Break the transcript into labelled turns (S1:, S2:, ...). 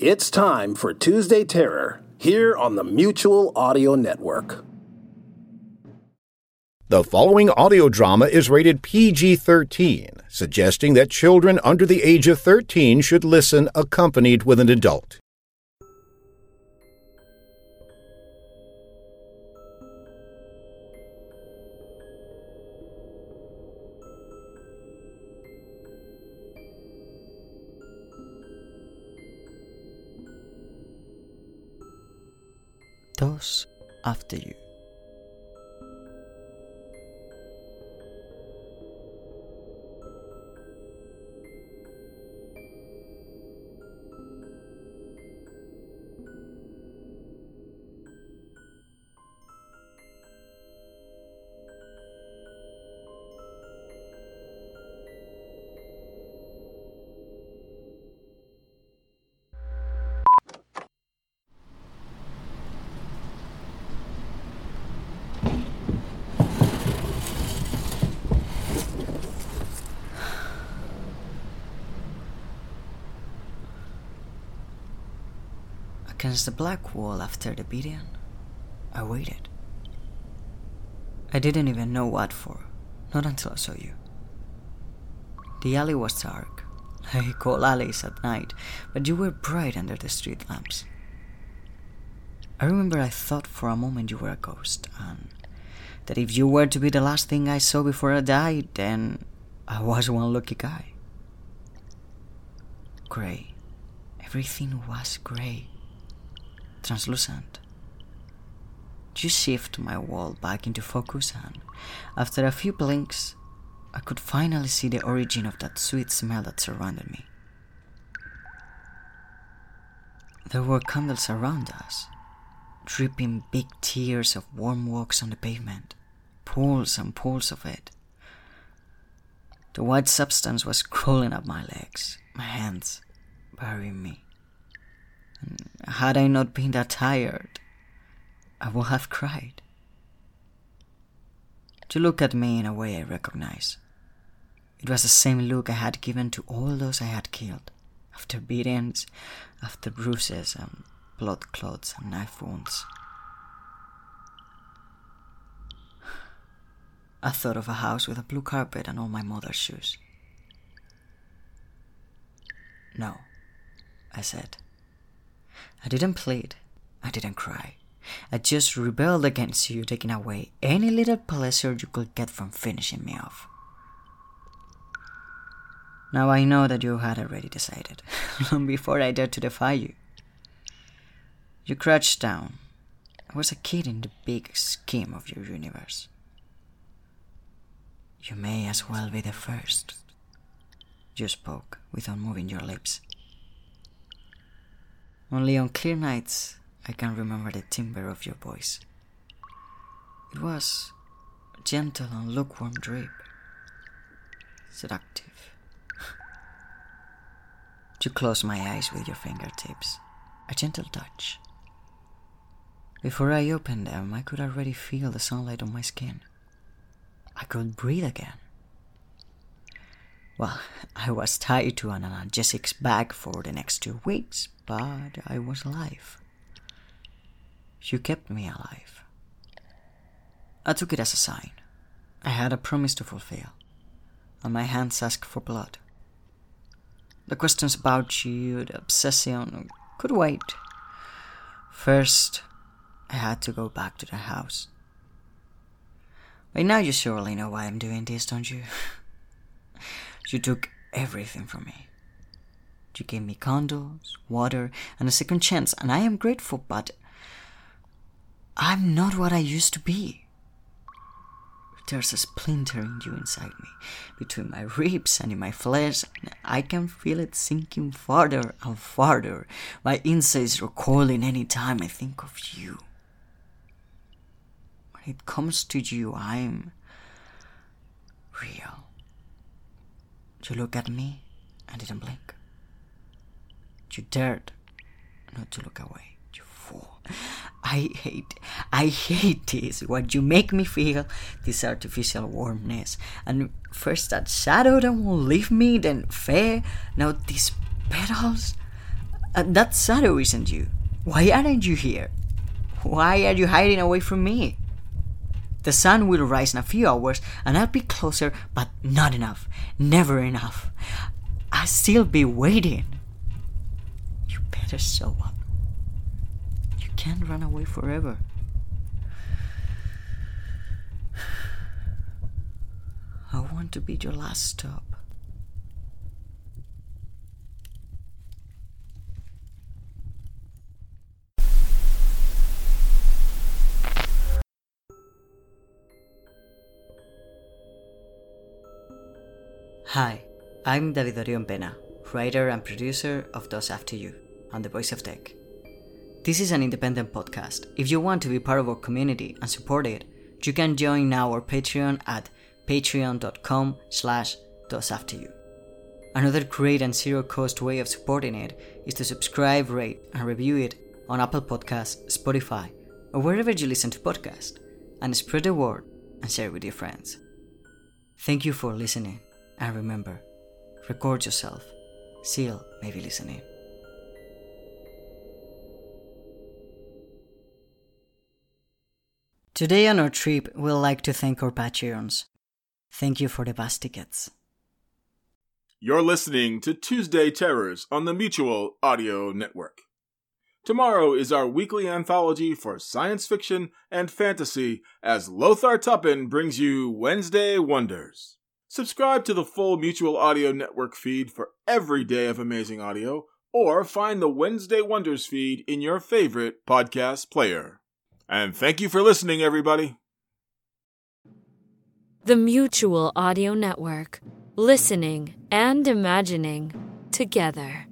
S1: It's time for Tuesday Terror here on the Mutual Audio Network.
S2: The following audio drama is rated PG 13, suggesting that children under the age of 13 should listen accompanied with an adult.
S3: Those after you. Against the black wall after the beating, I waited. I didn't even know what for, not until I saw you. The alley was dark. I call alleys at night, but you were bright under the street lamps. I remember I thought for a moment you were a ghost, and that if you were to be the last thing I saw before I died, then I was one lucky guy. Grey. Everything was grey translucent. You shift my wall back into focus, and after a few blinks, I could finally see the origin of that sweet smell that surrounded me. There were candles around us, dripping big tears of warm walks on the pavement, pools and pools of it. The white substance was crawling up my legs, my hands, burying me. Had I not been that tired, I would have cried. To look at me in a way I recognize. It was the same look I had given to all those I had killed, after beatings, after bruises and blood clots and knife wounds. I thought of a house with a blue carpet and all my mother's shoes. No, I said. I didn't plead. I didn't cry. I just rebelled against you taking away any little pleasure you could get from finishing me off. Now I know that you had already decided, long before I dared to defy you. You crouched down. I was a kid in the big scheme of your universe. You may as well be the first. You spoke without moving your lips. Only on clear nights I can remember the timbre of your voice. It was a gentle and lukewarm drip, seductive. you closed my eyes with your fingertips, a gentle touch. Before I opened them, I could already feel the sunlight on my skin. I could breathe again. Well, I was tied to an analgesics bag for the next two weeks, but I was alive. You kept me alive. I took it as a sign. I had a promise to fulfill, and my hands asked for blood. The questions about you, the obsession, could wait. First, I had to go back to the house. By now, you surely know why I'm doing this, don't you? You took everything from me. You gave me candles, water, and a second chance, and I am grateful, but I'm not what I used to be. there's a splinter in you inside me, between my ribs and in my flesh. And I can feel it sinking farther and farther. My insides recoiling any time I think of you. When it comes to you, I'm real. You look at me and didn't blink. You dared not to look away. You fool. I hate, I hate this. What you make me feel, this artificial warmness. And first that shadow that won't leave me, then fair. Now these petals. And that shadow isn't you. Why aren't you here? Why are you hiding away from me? The sun will rise in a few hours and I'll be closer, but not enough. Never enough. I'll still be waiting. Better up. You can't run away forever. I want to be your last stop. Hi, I'm David Orion Pena, writer and producer of Those After You and The Voice of Tech. This is an independent podcast. If you want to be part of our community and support it, you can join now our Patreon at patreon.com slash you. Another great and zero cost way of supporting it is to subscribe, rate, and review it on Apple Podcasts, Spotify, or wherever you listen to podcasts, and spread the word and share with your friends. Thank you for listening, and remember, record yourself. Seal may be listening. Today on our trip, we'd like to thank our Patreons. Thank you for the bus tickets.
S4: You're listening to Tuesday Terrors on the Mutual Audio Network. Tomorrow is our weekly anthology for science fiction and fantasy as Lothar Tuppen brings you Wednesday Wonders. Subscribe to the full Mutual Audio Network feed for every day of amazing audio, or find the Wednesday Wonders feed in your favorite podcast player. And thank you for listening, everybody.
S5: The Mutual Audio Network. Listening and imagining together.